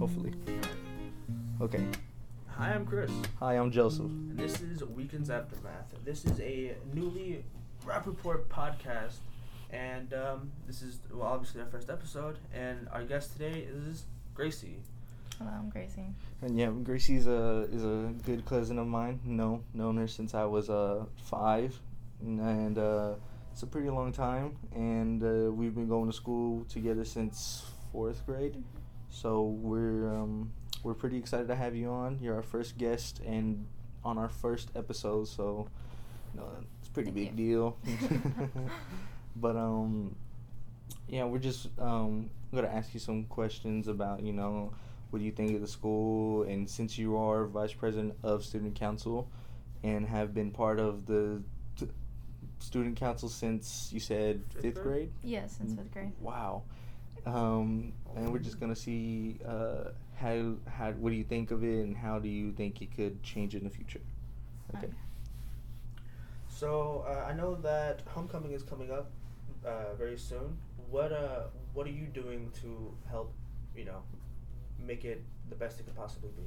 Hopefully. Okay. Hi, I'm Chris, Hi, I'm Joseph. and this is Weekends Aftermath. This is a newly Rapoport podcast, and um, this is well, obviously our first episode. And our guest today is Gracie. Hello, I'm Gracie. And yeah, Gracie's a is a good cousin of mine. No, known her since I was uh five, and uh, it's a pretty long time. And uh, we've been going to school together since fourth grade. So we're um, we're pretty excited to have you on. You're our first guest and on our first episode. So, you know, it's a pretty Thank big you. deal. but um, yeah, we're just um gonna ask you some questions about you know what do you think of the school and since you are vice president of student council and have been part of the t- student council since you said Fifth fifth grade? grade Yes, since fifth grade. wow um, and we're just gonna see uh, how how what do you think of it and how do you think it could change in the future okay Okay. So uh, I know that homecoming is coming up uh, very soon. What uh, what are you doing to help, you know, make it the best it could possibly be?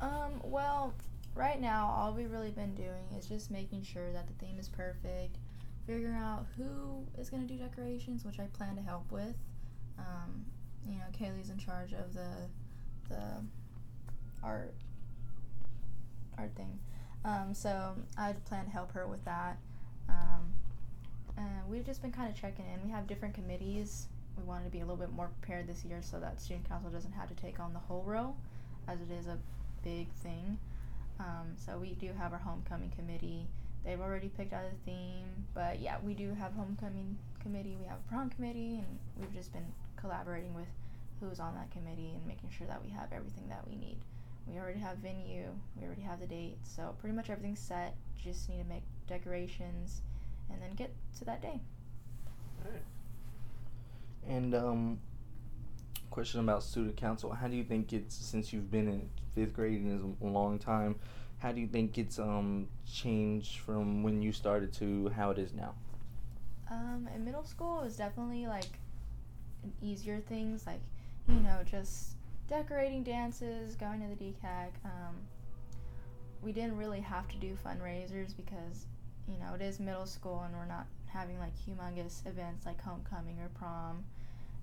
Um, well, right now, all we've really been doing is just making sure that the theme is perfect, figuring out who is going to do decorations, which I plan to help with. Um, you know, Kaylee's in charge of the the art art thing. Um, so I plan to help her with that. Um, and we've just been kind of checking in. We have different committees. We wanted to be a little bit more prepared this year so that student council doesn't have to take on the whole row, as it is a big thing. Um, so we do have our homecoming committee. They've already picked out a theme, but yeah, we do have homecoming committee. We have a prom committee, and we've just been collaborating with who's on that committee and making sure that we have everything that we need. We already have venue, we already have the date, so pretty much everything's set. Just need to make decorations, and then get to that day. All right. and um question about student council how do you think it's since you've been in fifth grade and is a long time how do you think it's um changed from when you started to how it is now Um, in middle school, it was definitely like easier things, like you know, just decorating dances, going to the DCAC. Um, we didn't really have to do fundraisers because you know it is middle school and we're not having like humongous events like homecoming or prom.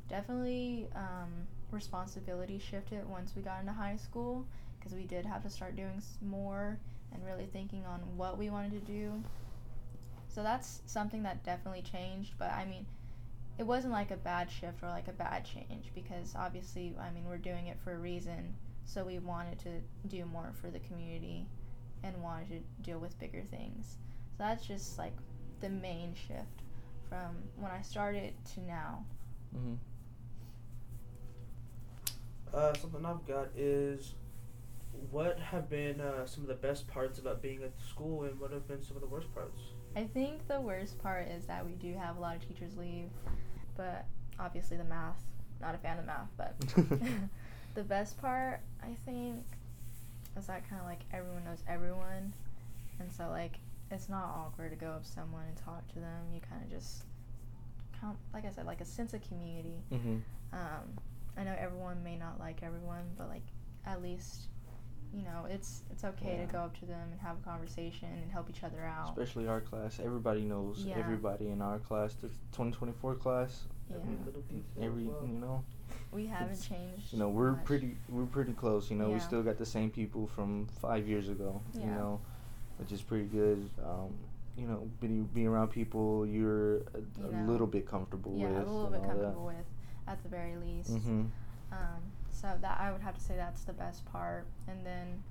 Definitely, um, responsibility shifted once we got into high school because we did have to start doing more and really thinking on what we wanted to do. So that's something that definitely changed, but I mean, it wasn't like a bad shift or like a bad change because obviously, I mean, we're doing it for a reason. So we wanted to do more for the community and wanted to deal with bigger things. So that's just like the main shift from when I started to now. mm-hmm. Uh, something I've got is what have been uh, some of the best parts about being at the school, and what have been some of the worst parts? I think the worst part is that we do have a lot of teachers leave, but obviously the math, not a fan of math, but the best part I think is that kind of like everyone knows everyone, and so like it's not awkward to go up to someone and talk to them. You kind of just, kind like I said, like a sense of community. mm-hmm. Um, I know everyone may not like everyone, but like at least, you know, it's it's okay Yeah. to go up to them and have a conversation and help each other out. especially our class everybody knows Yeah. everybody in our class the 2024 class Yeah. Every little detail. every you know We haven't changed. you know we're much. pretty we're pretty close you know we still got the same people from five years ago you know which is pretty good um, you know being, being around people you're a, You a know. little bit comfortable Yeah, with a little bit all comfortable with, at the very least. that. hmm Um, so that I would have to say that's the best part, and then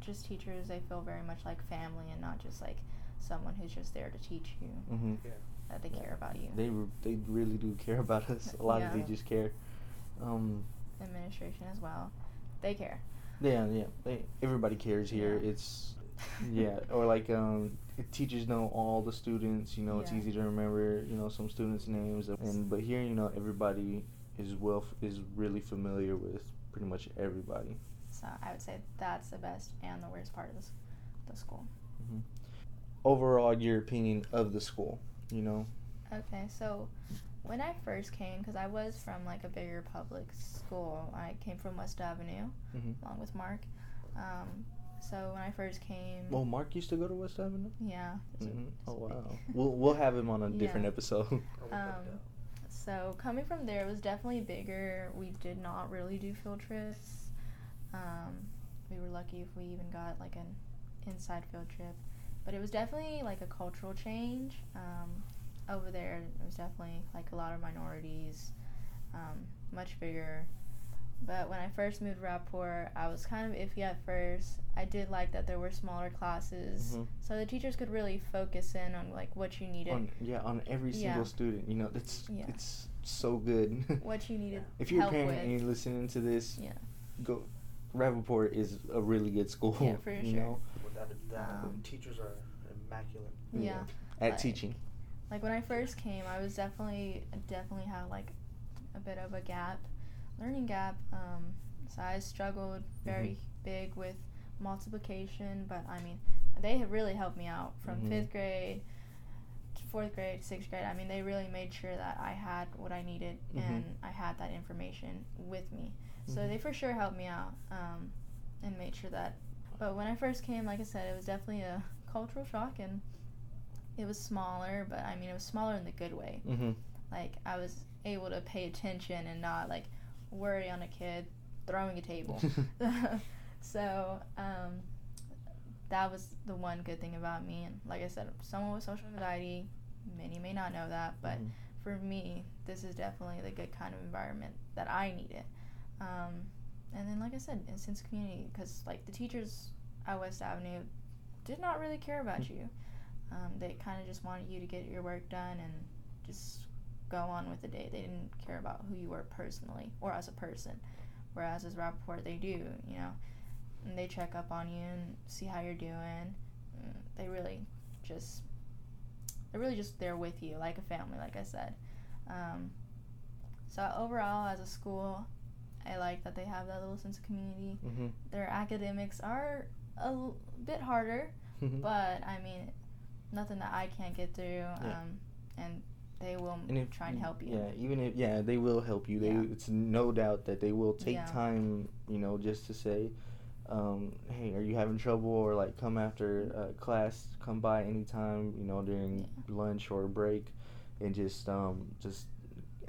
just teachers they feel very much like family and not just like someone who's just there to teach you. hmm Yeah. That they Yeah. care about you. they re- they really do care about us a lot of teachers care um, Administration as well, they care. yeah yeah they, everybody cares here Yeah. it's yeah or like um teachers know all the students you know it's easy to remember you know some students names and but here you know everybody is well is really familiar with pretty much everybody So I would say that's the best and the worst part of this, the school. overall your opinion of the school you know Okay, so when I first came, because I was from like a bigger public school, I came from West Avenue Mhm. along with Mark. Um, so when I first came, Well, Mark used to go to West Avenue. yeah. it's a- hmm Oh wow. we'll we'll have him on a different Yeah. episode. I would love Um, that. So coming from there it was definitely bigger. We did not really do field trips. Um, we were lucky if we even got like an inside field trip, but it was definitely like a cultural change. Um, over there, it was definitely like a lot of minorities, um, much bigger. But when I first moved to Rapoport, I was kind of iffy at first. I did like that there were smaller classes, Mhm. so the teachers could really focus in on like what you needed. on yeah, on every single Yeah. student. You know, it's Yeah. it's so good. what you needed if you're a parent with. and you're listening to this, Yeah. go. Rapoport is a really good school. Yeah, for you sure. know, Without a doubt, Um, teachers are immaculate. Yeah. at Like- teaching. Like when I first came, I was definitely definitely had like a bit of a gap, learning gap. Um, so I struggled very Mm-hmm. big with multiplication, but I mean, they have really helped me out from Mhm. fifth grade, to fourth grade, sixth grade. I mean, they really made sure that I had what I needed Mhm. and I had that information with me. So Mhm. they for sure helped me out um, and made sure that. But when I first came, like I said, it was definitely a cultural shock and it was smaller, but I mean, it was smaller in the good way. Mm-hmm. Like, I was able to pay attention and not, like, worry on a kid throwing a table. so, um, that was the one good thing about me. And like I said, someone with social anxiety, many may not know that, but Mhm. for me, this is definitely the good kind of environment that I needed. Um, and then, like I said, in sense community, because like the teachers at West Avenue did not really care about Mm. you. Um, they kind of just wanted you to get your work done and just go on with the day. They didn't care about who you were personally or as a person. Whereas as Rapoport, they do, you know, and they check up on you and see how you're doing. Mm, They really just they're really just there with you like a family like i said um, so overall as a school i like that they have that little sense of community Mm-hmm. their academics are a l- bit harder Mhm. but i mean nothing that i can't get through Yeah. um, and they will and if, try and help you Yeah, even if yeah, they will help you. They Yeah. it's no doubt that they will take Yeah. time, you know, just to say, um, hey, are you having trouble or like come after uh, class, come by anytime, you know, during Yeah. lunch or break, and just um just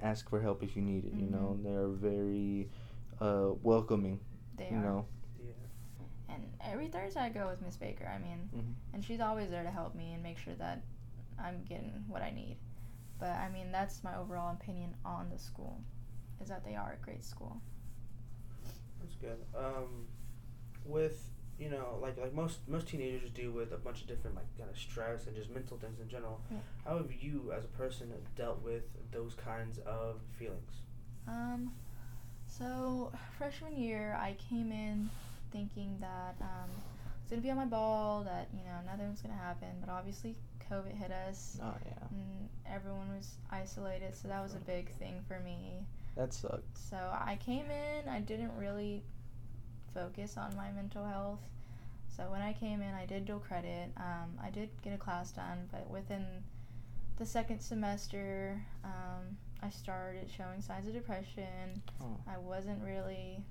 ask for help if you need it. You know, Mhm. they're very uh welcoming. they you are know. Yeah. and every thursday i go with miss baker i mean Mhm. and she's always there to help me and make sure that i'm getting what i need but i mean that's my overall opinion on the school is that they are a great school That's good. Um, with you know, like like most most teenagers deal with a bunch of different like kind of stress and just mental things in general. Yeah. How have you, as a person, dealt with those kinds of feelings? Um, so freshman year, I came in thinking that um, I was gonna be on my ball, that you know nothing was gonna happen, but obviously COVID hit us, Oh yeah, and everyone was isolated, so that was a big thing for me. that sucked. So I came in, I didn't really focus on my mental health. So when I came in, I did dual credit. Um, I did get a class done, but within the second semester, um, I started showing signs of depression. Oh. I wasn't really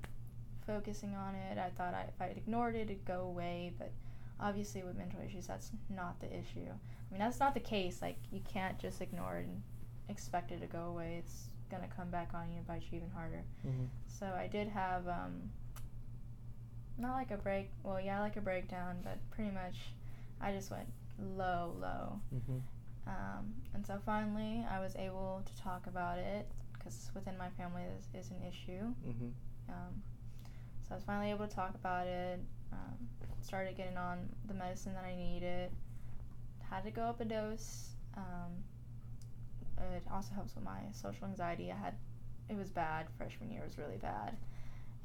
focusing on it. I thought I, if I ignored it, it'd go away, but obviously with mental issues, that's not the issue. I mean, that's not the case. Like, you can't just ignore it and expect it to go away. It's gonna come back on you and bite you even harder. Mm-hmm. So I did have um not like a break well yeah like a breakdown but pretty much I just went low low Mm-hmm. um, and so finally I was able to talk about it because within my family this is an issue Mm-hmm. um, so I was finally able to talk about it um, started getting on the medicine that I needed. Had to go up a dose um, it also helps with my social anxiety. I had it was bad freshman year was really bad.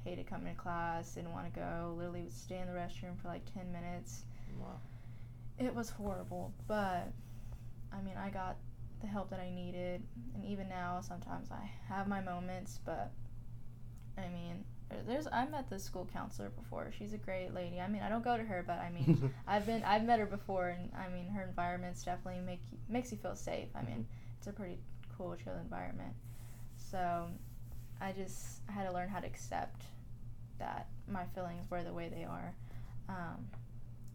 Hated coming to class didn't want to go literally would stay in the restroom for like 10 minutes. Wow. it was horrible but i mean i got the help that i needed. And even now sometimes i have my moments but i mean there's i met the school counselor before she's a great lady i mean i don't go to her but i mean i've been i've met her before and i mean her environment's definitely make you, makes you feel safe i mean it's a pretty cool, chill environment. So I just I had to learn how to accept that my feelings were the way they are, um,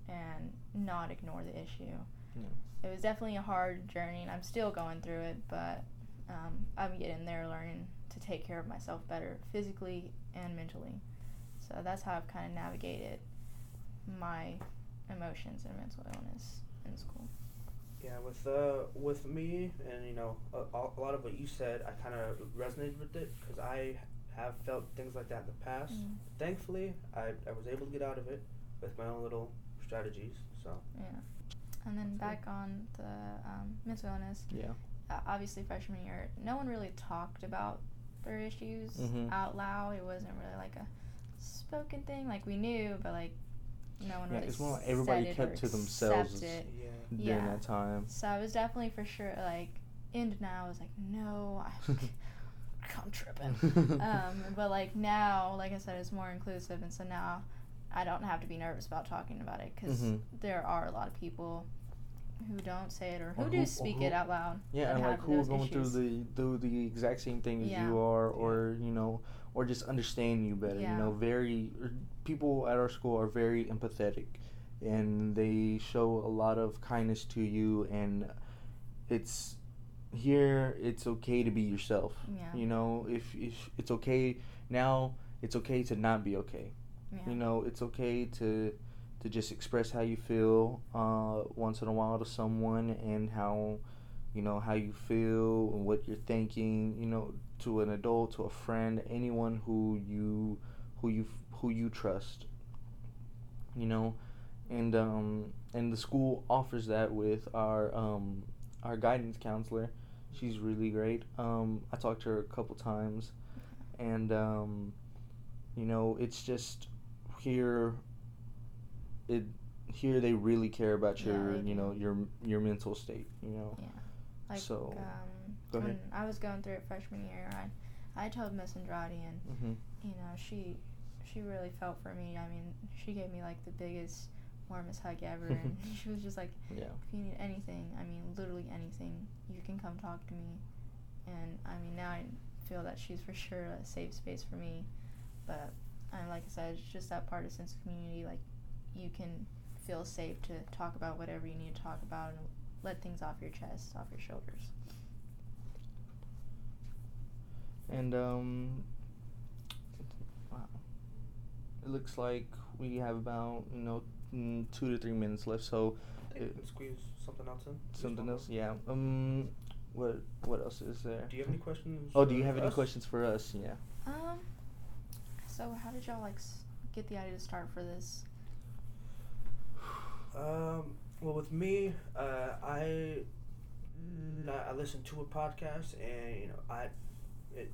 and not ignore the issue. Yeah. It was definitely a hard journey, and I'm still going through it, but um, I'm getting there, learning to take care of myself better physically and mentally. So that's how I've kind of navigated my emotions and mental illness in school. Yeah, with uh, with me and you know a, a lot of what you said, I kind of resonated with it because I have felt things like that in the past. Mm. Thankfully, I, I was able to get out of it with my own little strategies. So Yeah. And then That's back on the um, mental illness, Yeah. uh, obviously freshman year, no one really talked about their issues Mhm. out loud. It wasn't really like a spoken thing. Like we knew, but like no one Yeah, really it's more like said everybody it kept or to themselves. accepted it. yeah, During Yeah. that time. So I was definitely for sure like in denial. I was like, no, I, I'm tripping. um, but like now, like I said, it's more inclusive, and so now I don't have to be nervous about talking about it because Mhm. there are a lot of people who don't say it or who Or do who- or speak who- it out loud. Yeah, and like who are going issues. through the through the exact same thing as Yeah. you are, or you know, or just understand you better. Yeah. You know, very er, people at our school are very empathetic, and they show a lot of kindness to you, and it's here. It's okay to be yourself. Yeah. You know, if if it's okay now, it's okay to not be okay. Yeah. You know, it's okay to to just express how you feel uh, once in a while to someone and how you know how you feel and what you're thinking. You know, to an adult, to a friend, anyone who you who you who you trust. You know, and um, and the school offers that with our um, our guidance counselor. She's really great. Um, I talked to her a couple times, and um, you know, it's just here. It here they really care about your they you know your your mental state. You know. Yeah. Like So, um, when ahead. I was going through it freshman year, I I told Miss Andrade, and Mm-hmm. you know she she really felt for me. I mean, she gave me like the biggest, warmest hug ever, and she was just like, Yeah. if you need anything, I mean, literally anything, you can come talk to me. And I mean, now I feel that she's for sure a safe space for me. But and like I said, it's just that part of sense of community. Like you can feel safe to talk about whatever you need to talk about and let things off your chest, off your shoulders. And um, wow, it looks like we have about you know mm, two to three minutes left. So I think it- can squeeze something else in. Something else, yeah. Um, what what else is there? Do you have any questions? Oh, do you for have any questions for us? Yeah. Um. So how did y'all like s- get the idea to start for this? Um, well, with me, uh, I I listened to a podcast, and you know, I,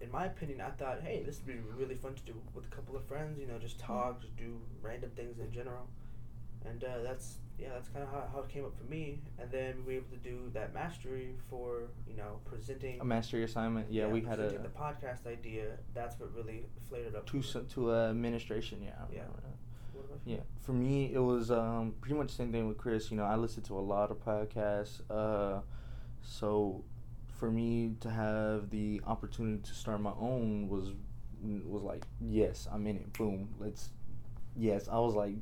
in, my opinion, I thought, hey, this would be really fun to do with a couple of friends. You know, just talk, just do random things in general, and uh, that's yeah, that's kind of how, how it came up for me. And then we were able to do that mastery for you know presenting. A mastery assignment. Yeah, we had a the podcast idea. That's what really flared it up. to for to uh, administration. Yeah. Yeah. Remember that. What about you? Yeah, for me it was um, pretty much the same thing with Chris. You know, I listened to a lot of podcasts. Uh, so for me to have the opportunity to start my own was was like yes, I'm in it. Boom, let's. Yes, I was like,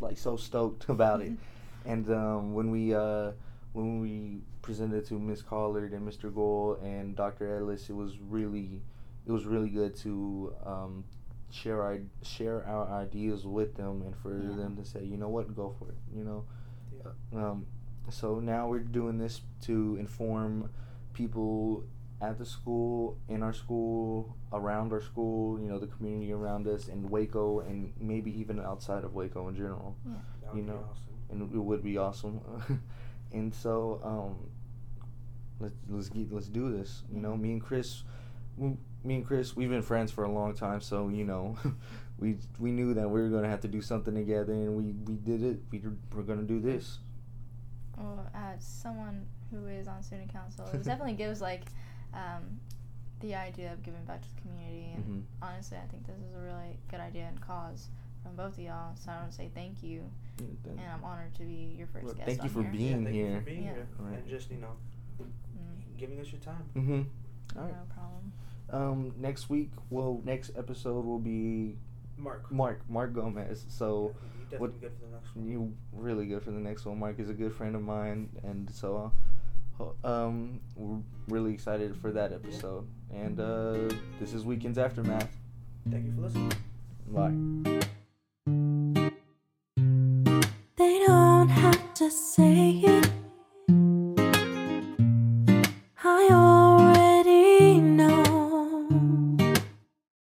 like so stoked about it, and um, when we uh, when we presented to Miss Collard and Mr. Gold and Dr. Ellis, it was really it was really good to um, share our share our ideas with them and for Yeah. them to say, you know what, go for it. You know. Yeah. Um, so now we're doing this to inform people at the school, in our school, around our school, you know, the community around us, in Waco, and maybe even outside of Waco in general. Yeah. That would You be know, awesome. and it would be awesome. and so, um, let's let's get let's do this. You know, me and Chris, we, me and Chris, we've been friends for a long time, so you know, we we knew that we were gonna have to do something together, and we we did it. We we're gonna do this. Well, as someone who is on student council, it definitely gives like um, the idea of giving back to the community. And Mhm. honestly, I think this is a really good idea and cause from both of y'all. So I want to say thank you, Mm, and I'm honored to be your first Well, guest. thank you on for here. being yeah, thank here. You for being Yeah. here. Right. And just you know, Mm. giving us your time. Mm-hmm. All right. No problem. Um, next week, well, next episode will be Mark. Mark Mark Gomez. So Yeah, you what- definitely good for the next one. you really good for the next one. Mark is a good friend of mine, and so uh, um, we're really excited for that episode. And uh, this is Weekends Aftermath. Thank you for listening. Bye. They don't have to say it.